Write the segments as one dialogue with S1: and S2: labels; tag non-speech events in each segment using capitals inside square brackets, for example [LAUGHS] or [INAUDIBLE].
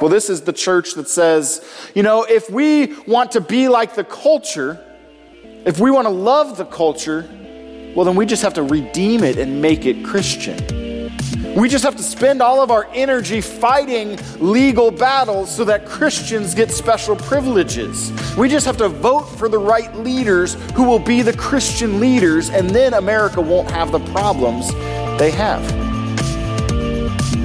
S1: Well, this is the church that says, you know, if we want to be like the culture, if we want to love the culture, well, then we just have to redeem it and make it Christian. We just have to spend all of our energy fighting legal battles so that Christians get special privileges. We just have to vote for the right leaders who will be the Christian leaders, and then America won't have the problems they have.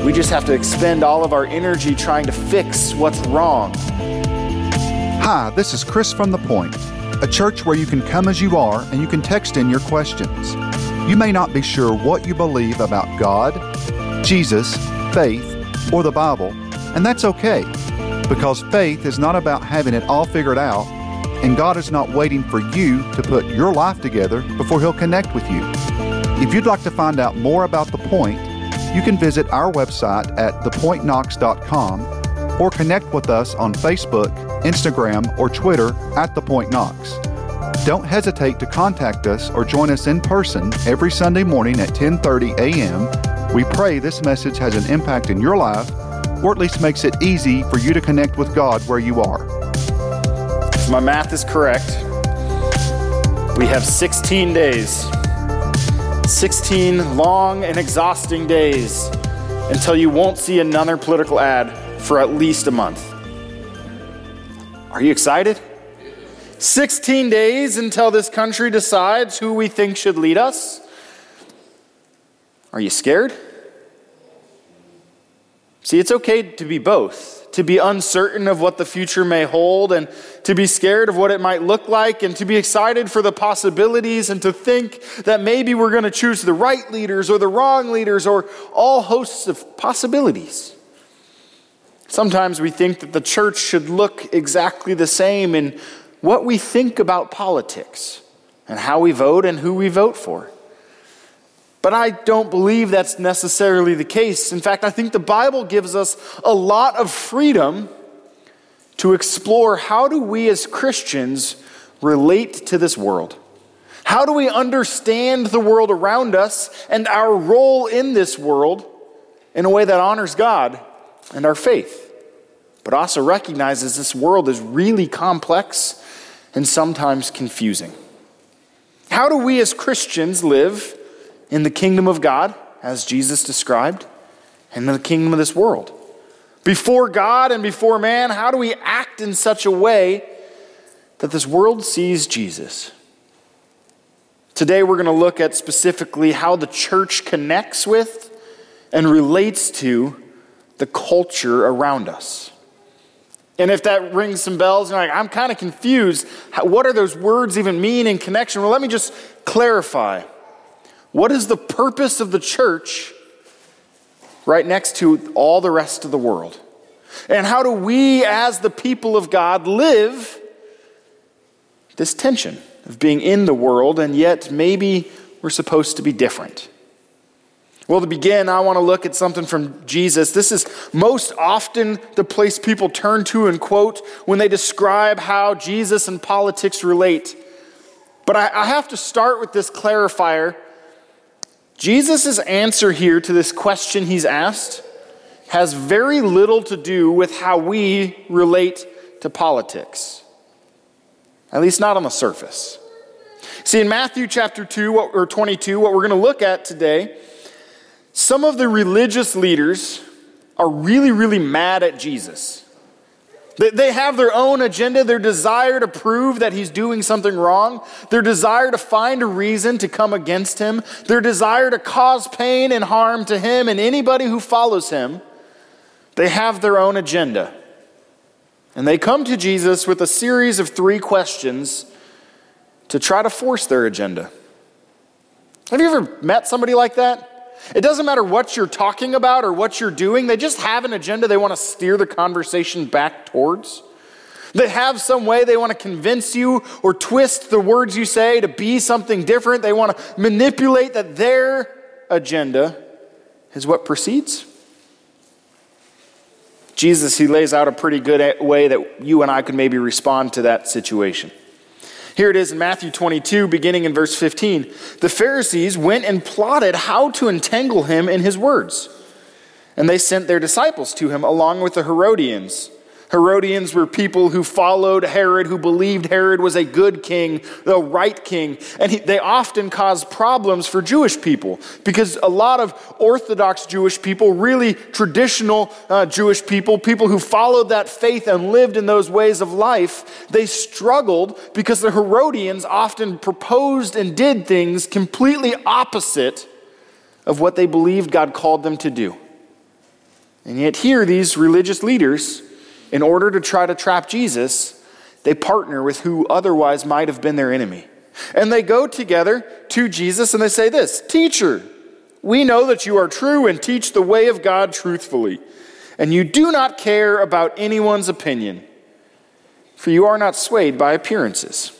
S1: We just have to expend all of our energy trying to fix what's wrong.
S2: Hi, this is Chris from The Point, a church where you can come as you are and you can text in your questions. You may not be sure what you believe about God, Jesus, faith, or the Bible, and that's okay because faith is not about having it all figured out, and God is not waiting for you to put your life together before He'll connect with you. If you'd like to find out more about The Point, you can visit our website at thepointknox.com or connect with us on Facebook, Instagram, or Twitter at The Point Knox. Don't hesitate to contact us or join us in person every Sunday morning at 10:30 a.m. We pray this message has an impact in your life or at least makes it easy for you to connect with God where you are.
S1: My math is correct, we have 16 days 16 long and exhausting days until you won't see another political ad for at least a month. Are you excited? 16 days until this country decides who we think should lead us. Are you scared? See, it's okay to be both to be uncertain of what the future may hold, and to be scared of what it might look like, and to be excited for the possibilities, and to think that maybe we're going to choose the right leaders or the wrong leaders, or all hosts of possibilities. Sometimes we think that the church should look exactly the same in what we think about politics and how we vote and who we vote for. But I don't believe that's necessarily the case. In fact, I think the Bible gives us a lot of freedom to explore how do we as Christians relate to this world? How do we understand the world around us and our role in this world in a way that honors God and our faith, but also recognizes this world is really complex and sometimes confusing? How do we as Christians live in the kingdom of God, as Jesus described, and in the kingdom of this world. Before God and before man, how do we act in such a way that this world sees Jesus? Today, we're going to look at specifically how the church connects with and relates to the culture around us. And if that rings some bells, you're like, I'm kind of confused. What are those words even mean in connection? Well, let me just clarify. What is the purpose of the church right next to all the rest of the world? And how do we, as the people of God, live this tension of being in the world and yet maybe we're supposed to be different? Well, to begin, I want to look at something from Jesus. This is most often the place people turn to and quote when they describe how Jesus and politics relate. But I, I have to start with this clarifier Jesus' answer here to this question he's asked has very little to do with how we relate to politics, at least not on the surface. See, in Matthew chapter 2 or 22, what we're going to look at today, some of the religious leaders are really, really mad at Jesus. They have their own agenda, their desire to prove that he's doing something wrong, their desire to find a reason to come against him, their desire to cause pain and harm to him and anybody who follows him. They have their own agenda. And they come to Jesus with a series of three questions to try to force their agenda. Have you ever met somebody like that? It doesn't matter what you're talking about or what you're doing, they just have an agenda they want to steer the conversation back towards. They have some way they want to convince you or twist the words you say to be something different. They want to manipulate that their agenda is what precedes. Jesus, he lays out a pretty good way that you and I could maybe respond to that situation. Here it is in Matthew 22, beginning in verse 15. The Pharisees went and plotted how to entangle him in his words. And they sent their disciples to him along with the Herodians. Herodians were people who followed Herod, who believed Herod was a good king, the right king. And he, they often caused problems for Jewish people because a lot of Orthodox Jewish people, really traditional uh, Jewish people, people who followed that faith and lived in those ways of life, they struggled because the Herodians often proposed and did things completely opposite of what they believed God called them to do. And yet, here, these religious leaders, in order to try to trap Jesus, they partner with who otherwise might have been their enemy. And they go together to Jesus and they say this Teacher, we know that you are true and teach the way of God truthfully, and you do not care about anyone's opinion, for you are not swayed by appearances.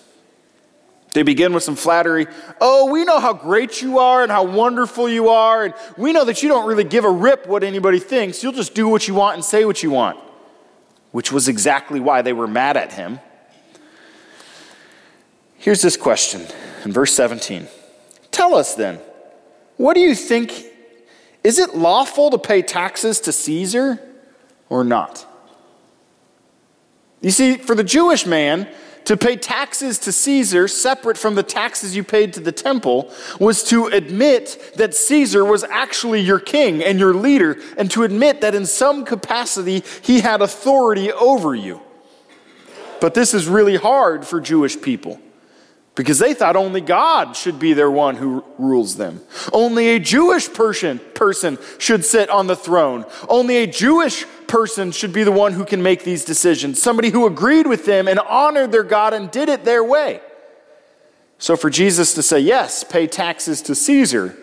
S1: They begin with some flattery. Oh, we know how great you are and how wonderful you are, and we know that you don't really give a rip what anybody thinks. You'll just do what you want and say what you want, which was exactly why they were mad at him. Here's this question in verse 17 Tell us then, what do you think? Is it lawful to pay taxes to Caesar or not? You see, for the Jewish man, to pay taxes to Caesar, separate from the taxes you paid to the temple, was to admit that Caesar was actually your king and your leader, and to admit that in some capacity he had authority over you. But this is really hard for Jewish people because they thought only God should be their one who rules them. Only a Jewish person, person should sit on the throne. Only a Jewish person should be the one who can make these decisions. Somebody who agreed with them and honored their God and did it their way. So for Jesus to say, yes, pay taxes to Caesar,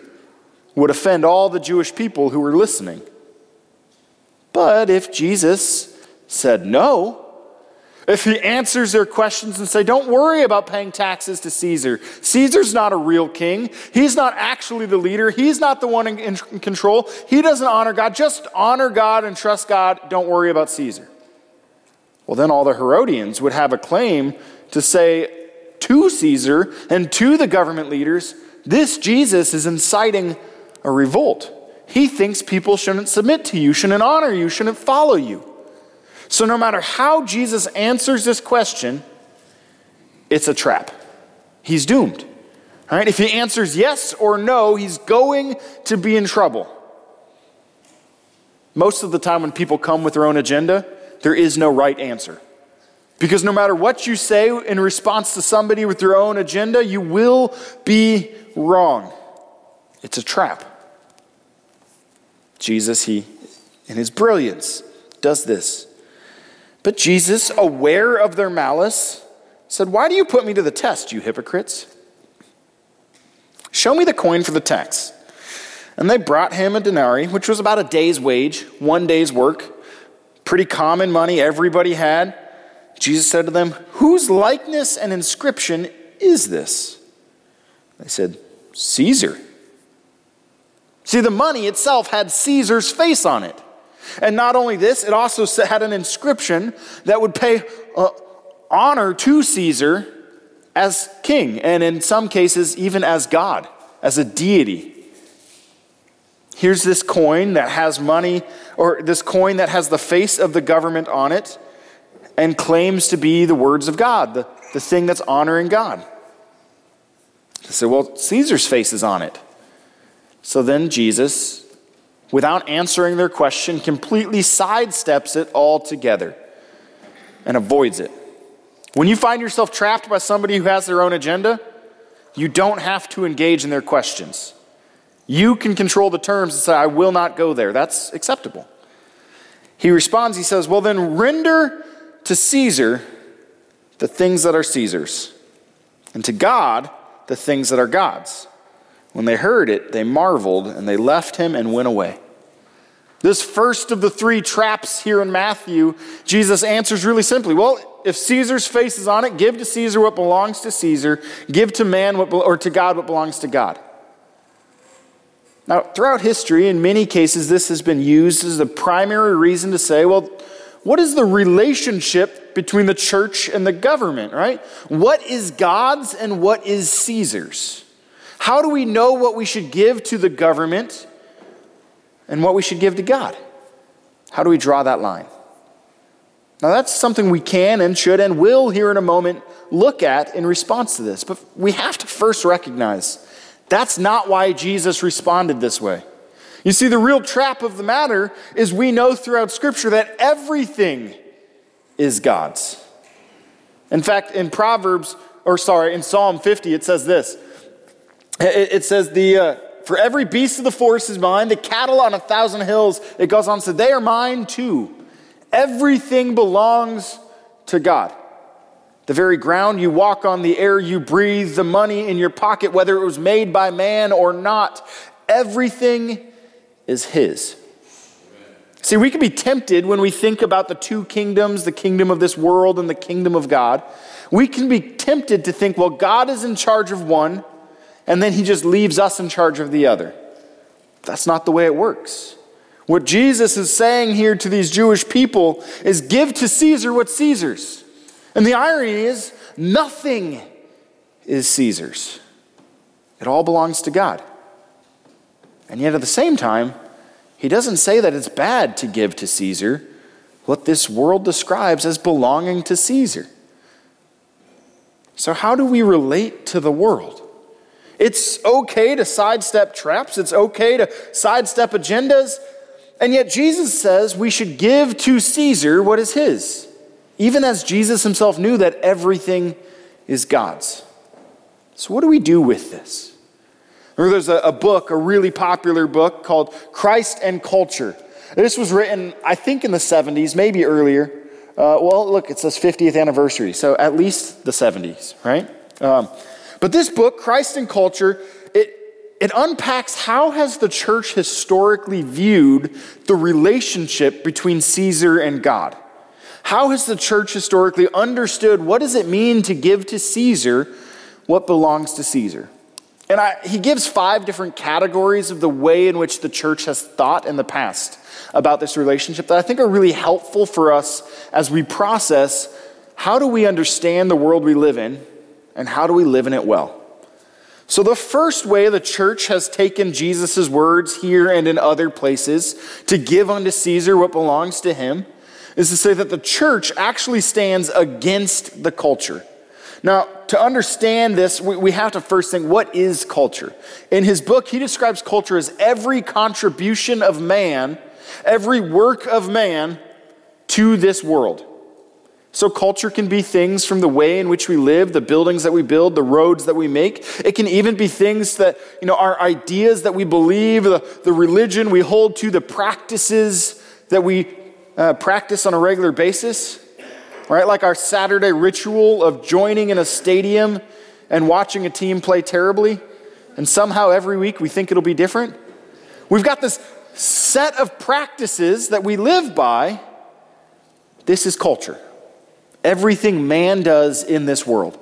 S1: would offend all the Jewish people who were listening. But if Jesus said no, if he answers their questions and say, Don't worry about paying taxes to Caesar. Caesar's not a real king. He's not actually the leader. He's not the one in, in control. He doesn't honor God. Just honor God and trust God. Don't worry about Caesar. Well, then all the Herodians would have a claim to say to Caesar and to the government leaders, This Jesus is inciting a revolt. He thinks people shouldn't submit to you, shouldn't honor you, shouldn't follow you. So, no matter how Jesus answers this question, it's a trap. He's doomed. All right? If he answers yes or no, he's going to be in trouble. Most of the time, when people come with their own agenda, there is no right answer. Because no matter what you say in response to somebody with your own agenda, you will be wrong. It's a trap. Jesus, he, in his brilliance, does this. But Jesus, aware of their malice, said, Why do you put me to the test, you hypocrites? Show me the coin for the tax. And they brought him a denarii, which was about a day's wage, one day's work. Pretty common money everybody had. Jesus said to them, Whose likeness and inscription is this? They said, Caesar. See, the money itself had Caesar's face on it. And not only this, it also had an inscription that would pay uh, honor to Caesar as king, and in some cases, even as God, as a deity. Here's this coin that has money, or this coin that has the face of the government on it, and claims to be the words of God, the, the thing that's honoring God. They said, well, Caesar's face is on it. So then Jesus without answering their question, completely sidesteps it altogether and avoids it. When you find yourself trapped by somebody who has their own agenda, you don't have to engage in their questions. You can control the terms and say, I will not go there. That's acceptable. He responds, he says, Well, then render to Caesar the things that are Caesar's, and to God the things that are God's. When they heard it, they marveled, and they left him and went away. This first of the three traps here in Matthew, Jesus answers really simply. Well, if Caesar's face is on it, give to Caesar what belongs to Caesar, give to man what, or to God what belongs to God. Now, throughout history, in many cases, this has been used as the primary reason to say, well, what is the relationship between the church and the government, right? What is God's and what is Caesar's? How do we know what we should give to the government and what we should give to God. How do we draw that line? Now, that's something we can and should and will here in a moment look at in response to this. But we have to first recognize that's not why Jesus responded this way. You see, the real trap of the matter is we know throughout Scripture that everything is God's. In fact, in Proverbs, or sorry, in Psalm 50, it says this it, says, the, uh, For every beast of the forest is mine, the cattle on a thousand hills. It goes on to say, They are mine too. Everything belongs to God. The very ground you walk on, the air you breathe, the money in your pocket, whether it was made by man or not, everything is His. See, we can be tempted when we think about the two kingdoms, the kingdom of this world and the kingdom of God. We can be tempted to think, well, God is in charge of one, and then he just leaves us in charge of the other. That's not the way it works. What Jesus is saying here to these Jewish people is give to Caesar what's Caesar's. And the irony is, nothing is Caesar's, it all belongs to God. And yet at the same time, he doesn't say that it's bad to give to Caesar what this world describes as belonging to Caesar. So, how do we relate to the world? It's okay to sidestep traps, it's okay to sidestep agendas, and yet Jesus says we should give to Caesar what is his, even as Jesus himself knew that everything is God's. So, what do we do with this? Or there's a, a book, a really popular book called Christ and Culture. This was written, I think, in the 70s, maybe earlier. Uh, well, look, it says 50th anniversary, so at least the 70s, right? Um, but this book, Christ and Culture, it, it unpacks how has the church historically viewed the relationship between Caesar and God. How has the church historically understood what does it mean to give to Caesar what belongs to Caesar? And I, he gives five different categories of the way in which the church has thought in the past about this relationship that I think are really helpful for us as we process how do we understand the world we live in and how do we live in it well. So, the first way the church has taken Jesus' words here and in other places to give unto Caesar what belongs to him is to say that the church actually stands against the culture. Now, to understand this, we, have to first think what is culture? In his book, he describes culture as every contribution of man, every work of man to this world. So, culture can be things from the way in which we live, the buildings that we build, the roads that we make. It can even be things that, you know, our ideas that we believe, the, the religion we hold to, the practices that we uh, practice on a regular basis right? Like our Saturday ritual of joining in a stadium and watching a team play terribly, and somehow every week we think it'll be different. We've got this set of practices that we live by. This is culture. Everything man does in this world.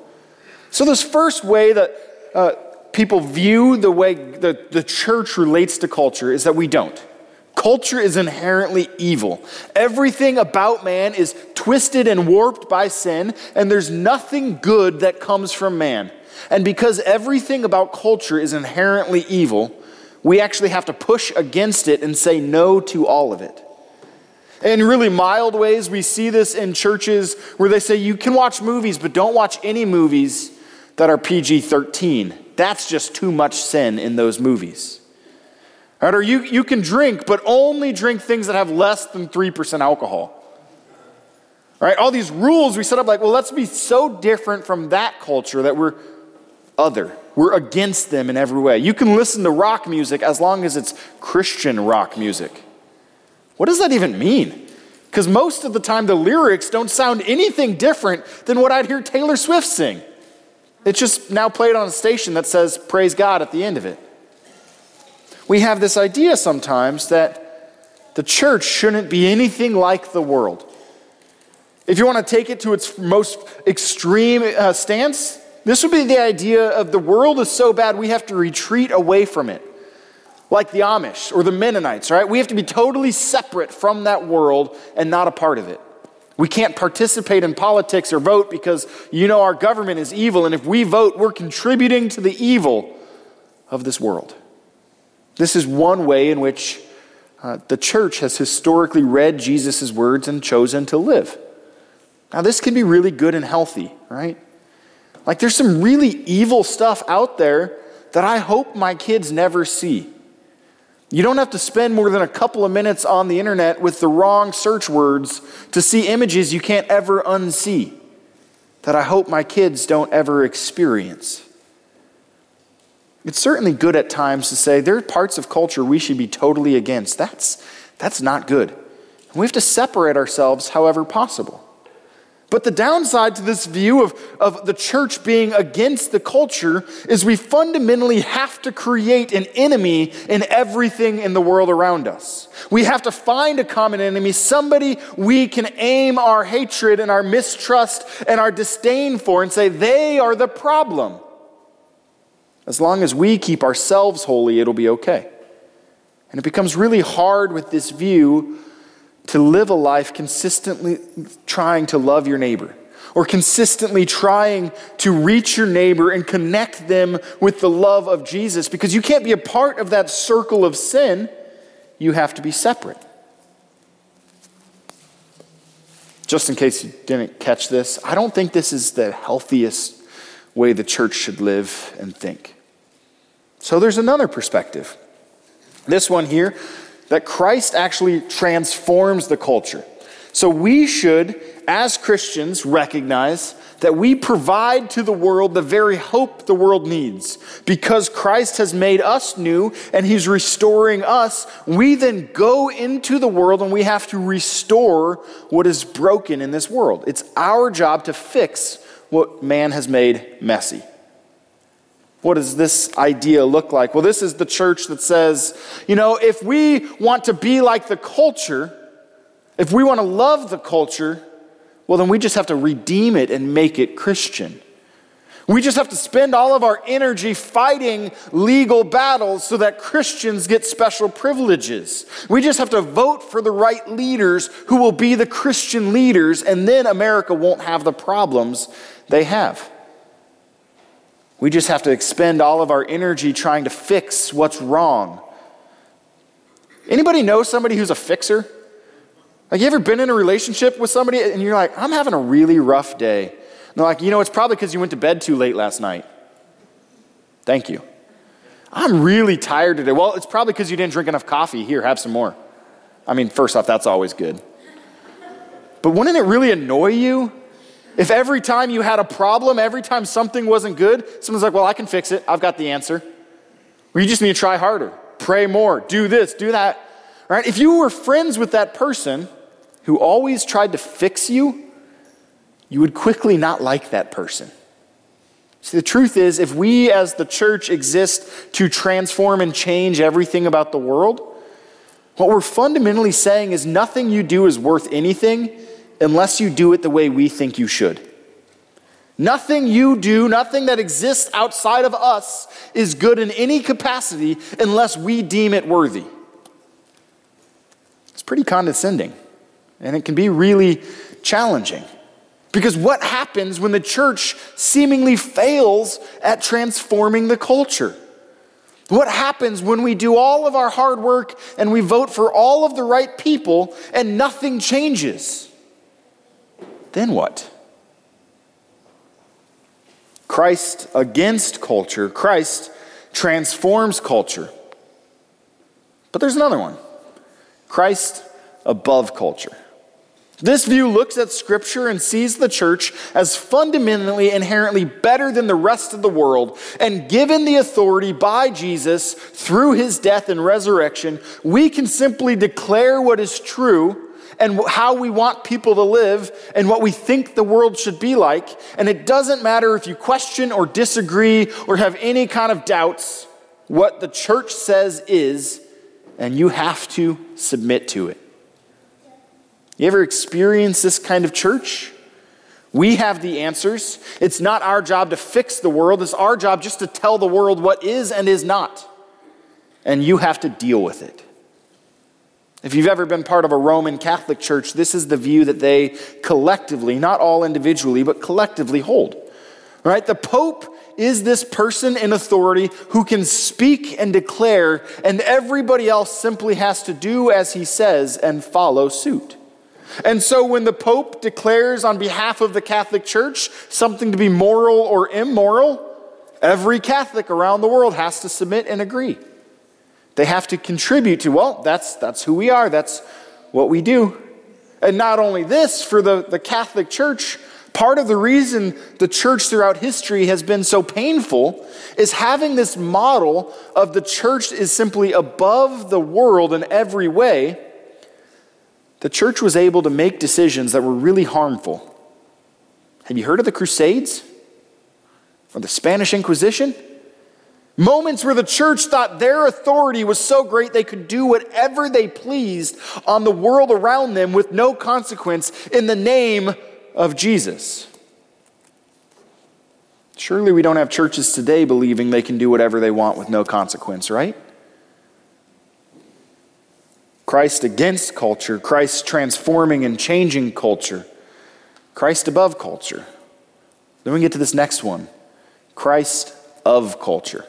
S1: So, this first way that uh, people view the way the, the church relates to culture is that we don't. Culture is inherently evil. Everything about man is twisted and warped by sin, and there's nothing good that comes from man. And because everything about culture is inherently evil, we actually have to push against it and say no to all of it. In really mild ways, we see this in churches where they say you can watch movies, but don't watch any movies that are PG 13. That's just too much sin in those movies. Right? Or you, you can drink, but only drink things that have less than 3% alcohol. Right? All these rules we set up like, well, let's be so different from that culture that we're other. We're against them in every way. You can listen to rock music as long as it's Christian rock music. What does that even mean? Because most of the time the lyrics don't sound anything different than what I'd hear Taylor Swift sing. It's just now played on a station that says praise God at the end of it we have this idea sometimes that the church shouldn't be anything like the world. If you want to take it to its most extreme uh, stance, this would be the idea of the world is so bad we have to retreat away from it. Like the Amish or the Mennonites, right? We have to be totally separate from that world and not a part of it. We can't participate in politics or vote because you know our government is evil, and if we vote, we're contributing to the evil of this world. This is one way in which uh, the church has historically read Jesus' words and chosen to live. Now, this can be really good and healthy, right? Like, there's some really evil stuff out there that I hope my kids never see. You don't have to spend more than a couple of minutes on the internet with the wrong search words to see images you can't ever unsee that I hope my kids don't ever experience. It's certainly good at times to say there are parts of culture we should be totally against. That's, that's not good. we have to separate ourselves however possible. But the downside to this view of, of the church being against the culture is we fundamentally have to create an enemy in everything in the world around us. We have to find a common enemy, somebody we can aim our hatred and our mistrust and our disdain for and say, they are the problem. As long as we keep ourselves holy, it'll be okay. And it becomes really hard with this view to live a life consistently trying to love your neighbor or consistently trying to reach your neighbor and connect them with the love of Jesus because you can't be a part of that circle of sin. You have to be separate. Just in case you didn't catch this, I don't think this is the healthiest way the church should live and think. So there's another perspective. This one here that Christ actually transforms the culture. So we should, as Christians, recognize that we provide to the world the very hope the world needs. Because Christ has made us new and he's restoring us, we then go into the world and we have to restore what is broken in this world. It's our job to fix what man has made messy. What does this idea look like? Well, this is the church that says, you know, if we want to be like the culture, if we want to love the culture, well, then we just have to redeem it and make it Christian. We just have to spend all of our energy fighting legal battles so that Christians get special privileges. We just have to vote for the right leaders who will be the Christian leaders, and then America won't have the problems they have. We just have to expend all of our energy trying to fix what's wrong. Anybody know somebody who's a fixer? Like, you ever been in a relationship with somebody and you're like, I'm having a really rough day? And they're like, you know, it's probably because you went to bed too late last night. Thank you. I'm really tired today. Well, it's probably because you didn't drink enough coffee. Here, have some more. I mean, first off, that's always good. But wouldn't it really annoy you if every time you had a problem, every time something wasn't good, someone's like, well, I can fix it. I've got the answer. Or you just need to try harder, pray more, do this, do that. Right? If you were friends with that person who always tried to fix you, you would quickly not like that person. See, the truth is, if we as the church exist to transform and change everything about the world, what we're fundamentally saying is nothing you do is worth anything unless you do it the way we think you should. Nothing you do, nothing that exists outside of us is good in any capacity unless we deem it worthy. It's pretty condescending, and it can be really challenging. Because what happens when the church seemingly fails at transforming the culture? What happens when we do all of our hard work and we vote for all of the right people and nothing changes? Then what? Christ against culture, Christ transforms culture. But there's another one Christ above culture. This view looks at Scripture and sees the church as fundamentally, inherently better than the rest of the world. And given the authority by Jesus through his death and resurrection, we can simply declare what is true and how we want people to live and what we think the world should be like. And it doesn't matter if you question or disagree or have any kind of doubts, what the church says is, and you have to submit to it. You ever experience this kind of church? We have the answers. It's not our job to fix the world, it's our job just to tell the world what is and is not. And you have to deal with it. If you've ever been part of a Roman Catholic church, this is the view that they collectively, not all individually, but collectively hold. Right? The Pope is this person in authority who can speak and declare, and everybody else simply has to do as he says and follow suit. And so when the Pope declares on behalf of the Catholic Church something to be moral or immoral, every Catholic around the world has to submit and agree. They have to contribute to, well, that's, that's who we are, that's what we do. And not only this, for the, the Catholic Church, part of the reason the church throughout history has been so painful is having this model of the church is simply above the world in every way. The church was able to make decisions that were really harmful. Have you heard of the Crusades? Or the Spanish Inquisition? Moments where the church thought their authority was so great they could do whatever they pleased on the world around them with no consequence in the name of Jesus. Surely we don't have churches today believing they can do whatever they want with no consequence, right? Christ against culture, Christ transforming and changing culture, Christ above culture. Then we get to this next one Christ of culture.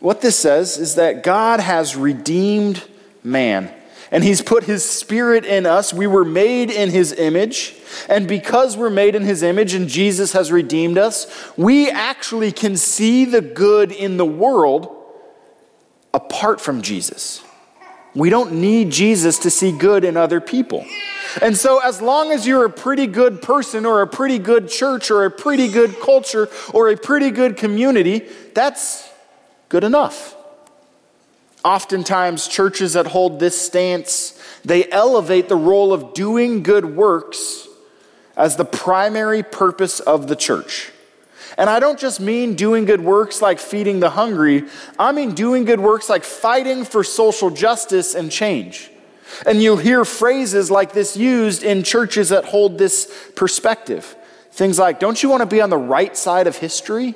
S1: What this says is that God has redeemed man and he's put his spirit in us. We were made in his image. And because we're made in his image and Jesus has redeemed us, we actually can see the good in the world apart from Jesus. We don't need Jesus to see good in other people. And so, as long as you're a pretty good person or a pretty good church or a pretty good culture or a pretty good community, that's good enough. Oftentimes, churches that hold this stance, they elevate the role of doing good works as the primary purpose of the church. And I don't just mean doing good works like feeding the hungry, I mean doing good works like fighting for social justice and change. And you'll hear phrases like this used in churches that hold this perspective. Things like, don't you want to be on the right side of history?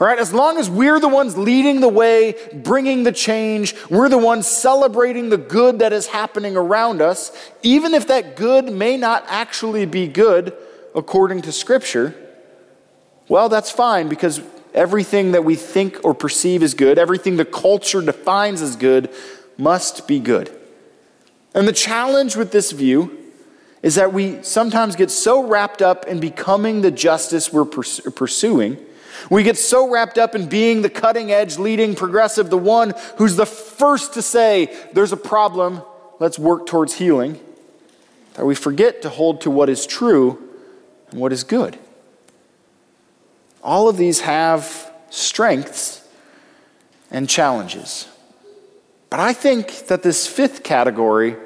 S1: All right, as long as we're the ones leading the way, bringing the change, we're the ones celebrating the good that is happening around us, even if that good may not actually be good according to Scripture, well, that's fine because everything that we think or perceive as good, everything the culture defines as good, must be good. And the challenge with this view is that we sometimes get so wrapped up in becoming the justice we're pursuing we get so wrapped up in being the cutting edge, leading progressive, the one who's the first to say, there's a problem, let's work towards healing, that we forget to hold to what is true and what is good. All of these have strengths and challenges. But I think that this fifth category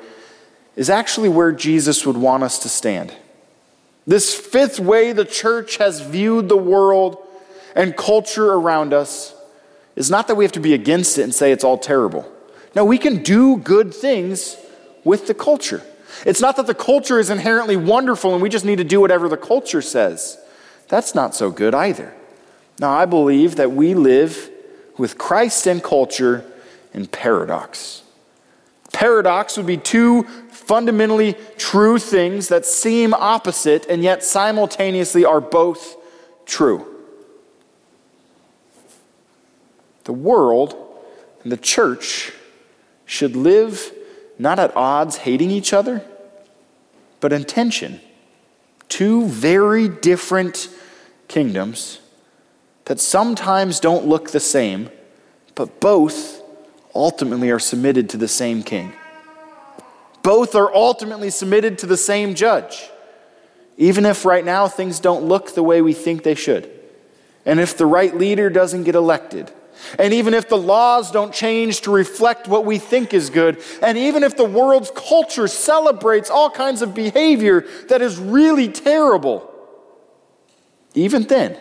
S1: is actually where Jesus would want us to stand. This fifth way the church has viewed the world and culture around us is not that we have to be against it and say it's all terrible. No, we can do good things with the culture. It's not that the culture is inherently wonderful and we just need to do whatever the culture says. That's not so good either. Now, I believe that we live with Christ and culture in paradox. Paradox would be two fundamentally true things that seem opposite and yet simultaneously are both true. The world and the church should live not at odds, hating each other, but in tension. Two very different kingdoms that sometimes don't look the same, but both ultimately are submitted to the same king. Both are ultimately submitted to the same judge, even if right now things don't look the way we think they should. And if the right leader doesn't get elected, and even if the laws don't change to reflect what we think is good, and even if the world's culture celebrates all kinds of behavior that is really terrible, even then,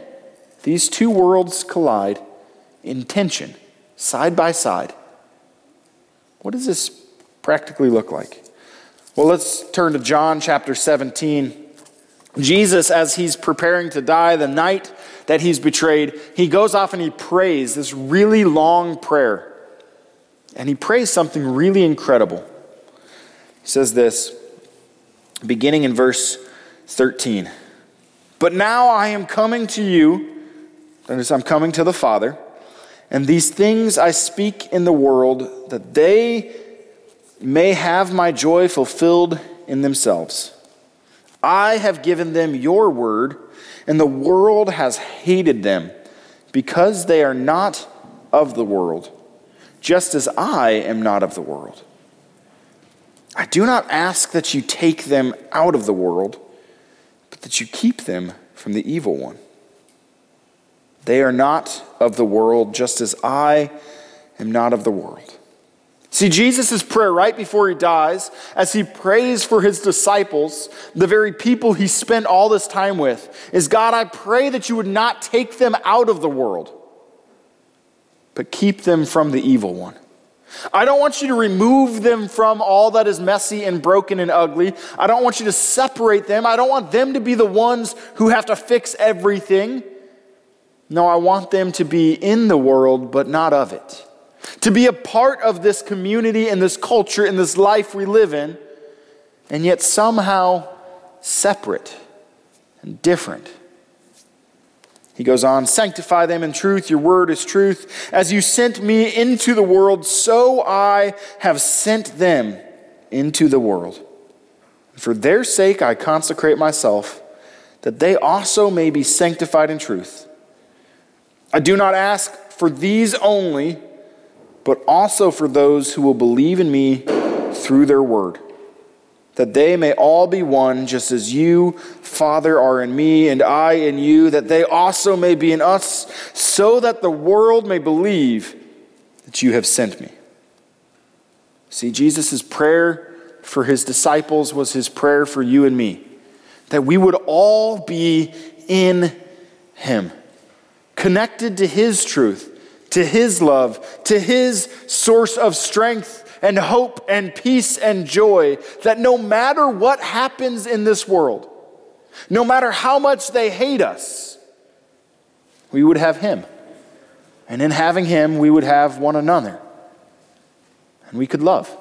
S1: these two worlds collide in tension, side by side. What does this practically look like? Well, let's turn to John chapter 17. Jesus, as he's preparing to die, the night that he's betrayed, he goes off and he prays this really long prayer. And he prays something really incredible. He says this, beginning in verse 13 But now I am coming to you, is, I'm coming to the Father, and these things I speak in the world that they may have my joy fulfilled in themselves. I have given them your word, and the world has hated them because they are not of the world, just as I am not of the world. I do not ask that you take them out of the world, but that you keep them from the evil one. They are not of the world, just as I am not of the world. See, Jesus' prayer right before he dies, as he prays for his disciples, the very people he spent all this time with, is God, I pray that you would not take them out of the world, but keep them from the evil one. I don't want you to remove them from all that is messy and broken and ugly. I don't want you to separate them. I don't want them to be the ones who have to fix everything. No, I want them to be in the world, but not of it to be a part of this community and this culture and this life we live in, and yet somehow separate and different. He goes on, sanctify them in truth. Your word is truth. As you sent me into the world, so I have sent them into the world. For their sake, I consecrate myself, that they also may be sanctified in truth. I do not ask for these only but also for those who will believe in me through their word, that they may all be one, just as you, Father, are in me, and I in you, that they also may be in us, so that the world may believe that you have sent me. See, Jesus' prayer for his disciples was his prayer for you and me, that we would all be in him, connected to his truth to His love, to His source of strength and hope and peace and joy, that no matter what happens in this world, no matter how much they hate us, we would have Him. And in having Him, we would have one another. And we could love.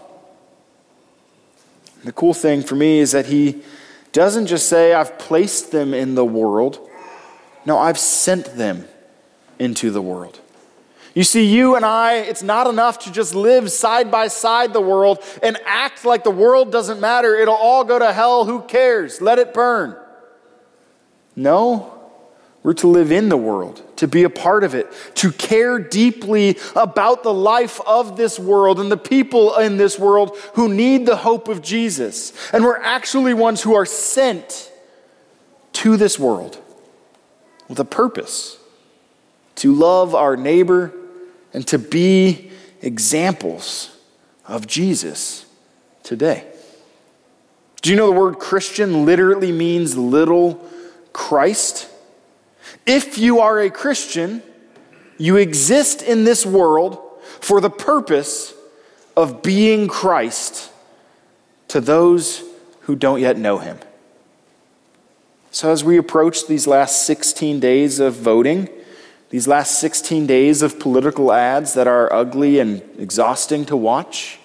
S1: The cool thing for me is that He doesn't just say, I've placed them in the world. No, I've sent them into the world. You see, you and I, it's not enough to just live side by side the world and act like the world doesn't matter. It'll all go to hell. Who cares? Let it burn. No, we're to live in the world, to be a part of it, to care deeply about the life of this world and the people in this world who need the hope of Jesus. And we're actually ones who are sent to this world with a purpose to love our neighbor and to be examples of Jesus today. Do you know the word Christian literally means little Christ? If you are a Christian, you exist in this world for the purpose of being Christ to those who don't yet know him. So, as we approach these last 16 days of voting, these last 16 days of political ads that are ugly and exhausting to watch.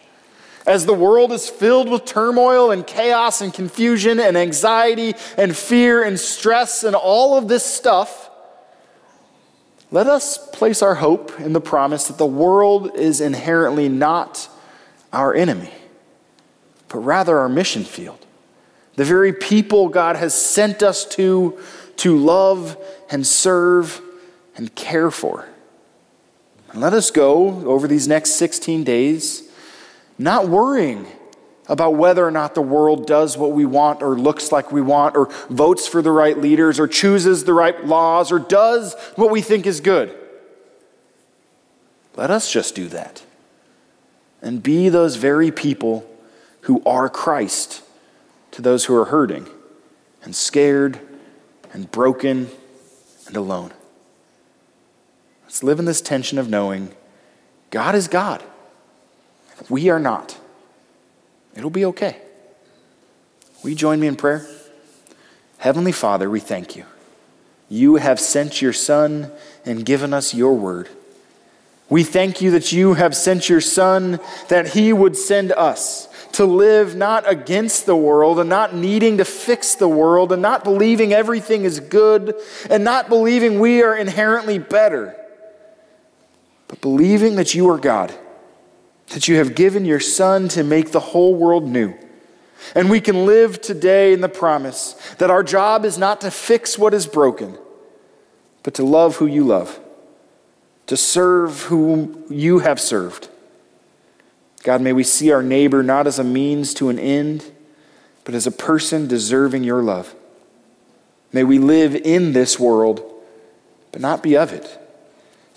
S1: As the world is filled with turmoil and chaos and confusion and anxiety and fear and stress and all of this stuff, let us place our hope in the promise that the world is inherently not our enemy, but rather our mission field. The very people God has sent us to to love and serve and care for. And let us go over these next 16 days not worrying about whether or not the world does what we want or looks like we want or votes for the right leaders or chooses the right laws or does what we think is good. Let us just do that and be those very people who are Christ to those who are hurting and scared and broken and alone. Let's live in this tension of knowing God is God. We are not. It'll be okay. Will you join me in prayer? Heavenly Father, we thank you. You have sent your Son and given us your word. We thank you that you have sent your Son, that he would send us to live not against the world and not needing to fix the world and not believing everything is good and not believing we are inherently better, but believing that you are God, that you have given your Son to make the whole world new. And we can live today in the promise that our job is not to fix what is broken, but to love who you love, to serve whom you have served God, may we see our neighbor not as a means to an end, but as a person deserving your love. May we live in this world, but not be of it.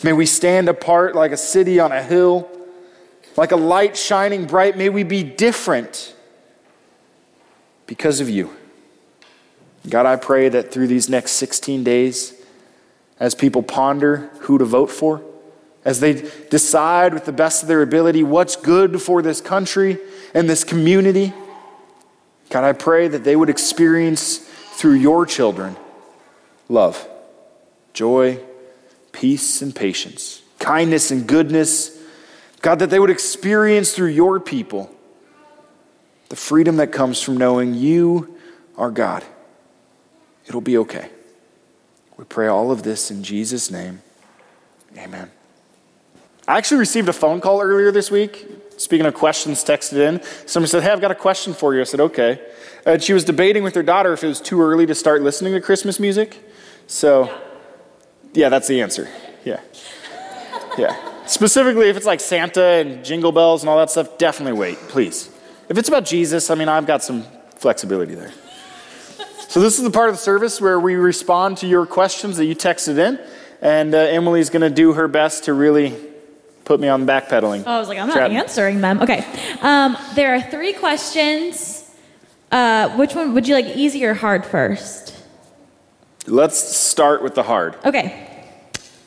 S1: May we stand apart like a city on a hill, like a light shining bright. May we be different because of you. God, I pray that through these next 16 days, as people ponder who to vote for, as they decide with the best of their ability what's good for this country and this community. God, I pray that they would experience through your children love, joy, peace, and patience, kindness and goodness. God, that they would experience through your people the freedom that comes from knowing you are God. It'll be okay. We pray all of this in Jesus' name. Amen. I actually received a phone call earlier this week. Speaking of questions texted in, somebody said, Hey, I've got a question for you. I said, Okay. And she was debating with her daughter if it was too early to start listening to Christmas music. So, yeah, that's the answer. Yeah. Yeah. Specifically, if it's like Santa and jingle bells and all that stuff, definitely wait, please. If it's about Jesus, I mean, I've got some flexibility there. So, this is the part of the service where we respond to your questions that you texted in. And uh, Emily's going to do her best to really put me on backpedaling.
S3: Oh, I was like, I'm not answering them. Okay. Um, there are three questions. Uh, which one would you like, easy or hard first?
S1: Let's start with the hard.
S3: Okay.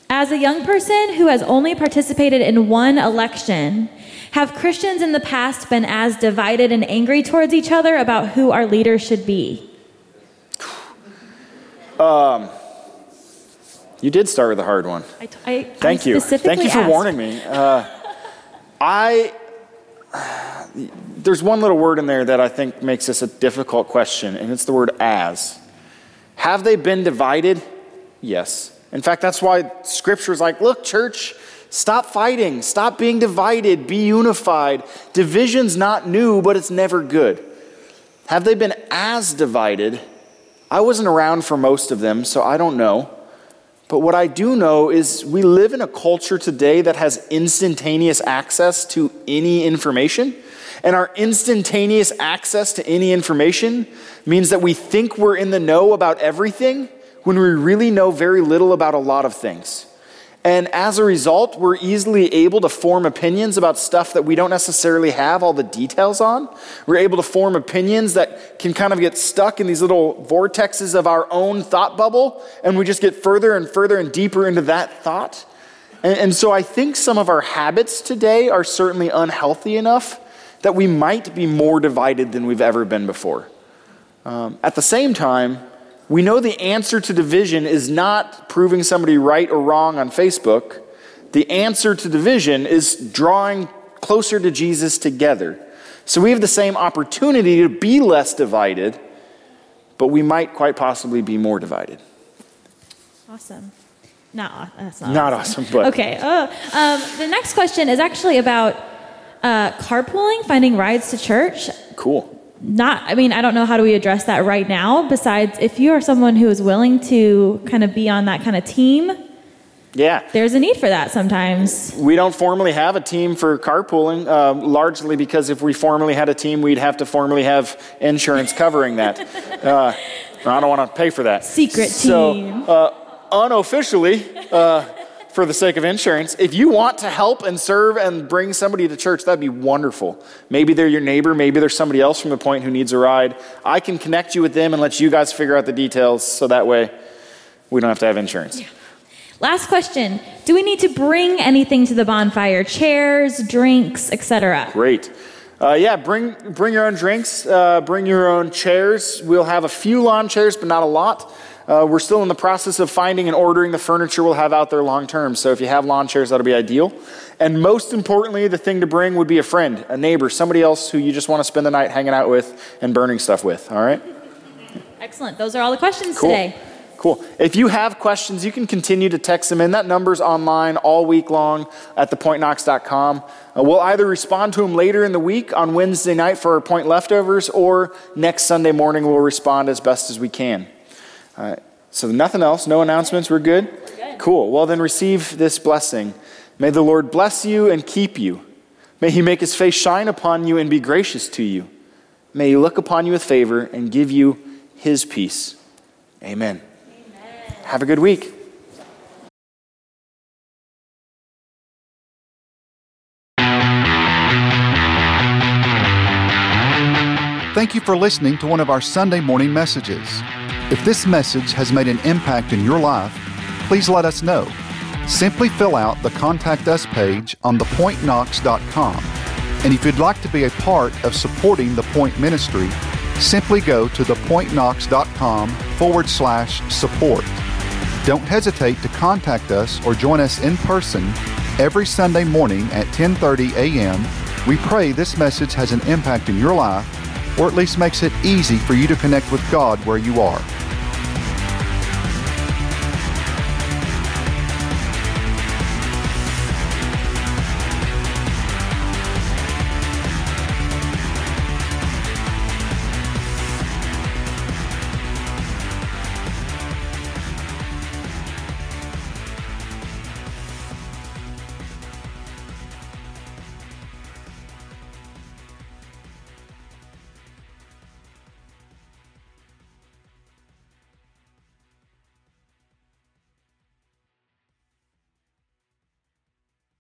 S3: As a young person who has only participated in one election, have Christians in the past been as divided and angry towards each other about who our leader should be? [SIGHS]
S1: Um, you did start with a hard one.
S3: I, I,
S1: Thank
S3: I
S1: you. Thank you for
S3: asked.
S1: warning me. Uh, I there's one little word in there that I think makes this a difficult question, and it's the word as. Have they been divided? Yes. In fact, that's why Scripture is like, look, church, stop fighting, stop being divided, be unified. Division's not new, but it's never good. Have they been as divided? I wasn't around for most of them, so I don't know. But what I do know is we live in a culture today that has instantaneous access to any information. And our instantaneous access to any information means that we think we're in the know about everything when we really know very little about a lot of things. And as a result, we're easily able to form opinions about stuff that we don't necessarily have all the details on. We're able to form opinions that can kind of get stuck in these little vortexes of our own thought bubble, and we just get further and further and deeper into that thought. And, and so I think some of our habits today are certainly unhealthy enough that we might be more divided than we've ever been before. Um, at the same time, we know the answer to division is not proving somebody right or wrong on Facebook. The answer to division is drawing closer to Jesus together. So we have the same opportunity to be less divided, but we might quite possibly be more divided.
S3: Awesome. No, that's not.
S1: Not
S3: awesome,
S1: awesome but. [LAUGHS]
S3: Okay. Oh, um, the next question is actually about uh, carpooling, finding rides to church.
S1: Cool.
S3: Not i mean i don't know how do we address that right now. Besides if you are someone who is willing to kind of be on that kind of team
S1: yeah.
S3: there's a need for that sometimes.
S1: We don't formally have a team for carpooling uh, largely because if we formally had a team we'd have to formally have insurance covering that. [LAUGHS] Uh, i don't want to pay for that.
S3: Secret
S1: so,
S3: team.
S1: uh, unofficially uh, for the sake of insurance. If you want to help and serve and bring somebody to church, that'd be wonderful. Maybe they're your neighbor, maybe there's somebody else from the point who needs a ride. I can connect you with them and let you guys figure out the details so that way we don't have to have insurance. Yeah.
S3: Last question. Do we need to bring anything to the bonfire? Chairs, drinks, etc.
S1: Great. Uh, yeah, bring, bring your own drinks, uh, bring your own chairs. We'll have a few lawn chairs, but not a lot. Uh, we're still in the process of finding and ordering the furniture we'll have out there long term. So if you have lawn chairs, that'll be ideal. And most importantly, the thing to bring would be a friend, a neighbor, somebody else who you just want to spend the night hanging out with and burning stuff with. All right?
S3: Excellent. Those are all the questions
S1: Cool.
S3: today.
S1: Cool. If you have questions, you can continue to text them in. That number's online all week long at thepointknox.com. Uh, we'll either respond to them later in the week on Wednesday night for our point leftovers, or next Sunday morning we'll respond as best as we can. All right. So nothing else, no announcements. We're good.
S3: good.
S1: Cool. Well, then receive this blessing. May the Lord bless you and keep you. May He make His face shine upon you and be gracious to you. May He look upon you with favor and give you His peace. Amen. Have a good week.
S2: Thank you for listening to one of our Sunday morning messages. If this message has made an impact in your life, please let us know. Simply fill out the Contact Us page on thepointknox.com. And if you'd like to be a part of supporting the Point Ministry, simply go to thepointknox.com forward slash support. Don't hesitate to contact us or join us in person every Sunday morning at 10:30 a.m. We pray this message has an impact in your life or at least makes it easy for you to connect with God where you are.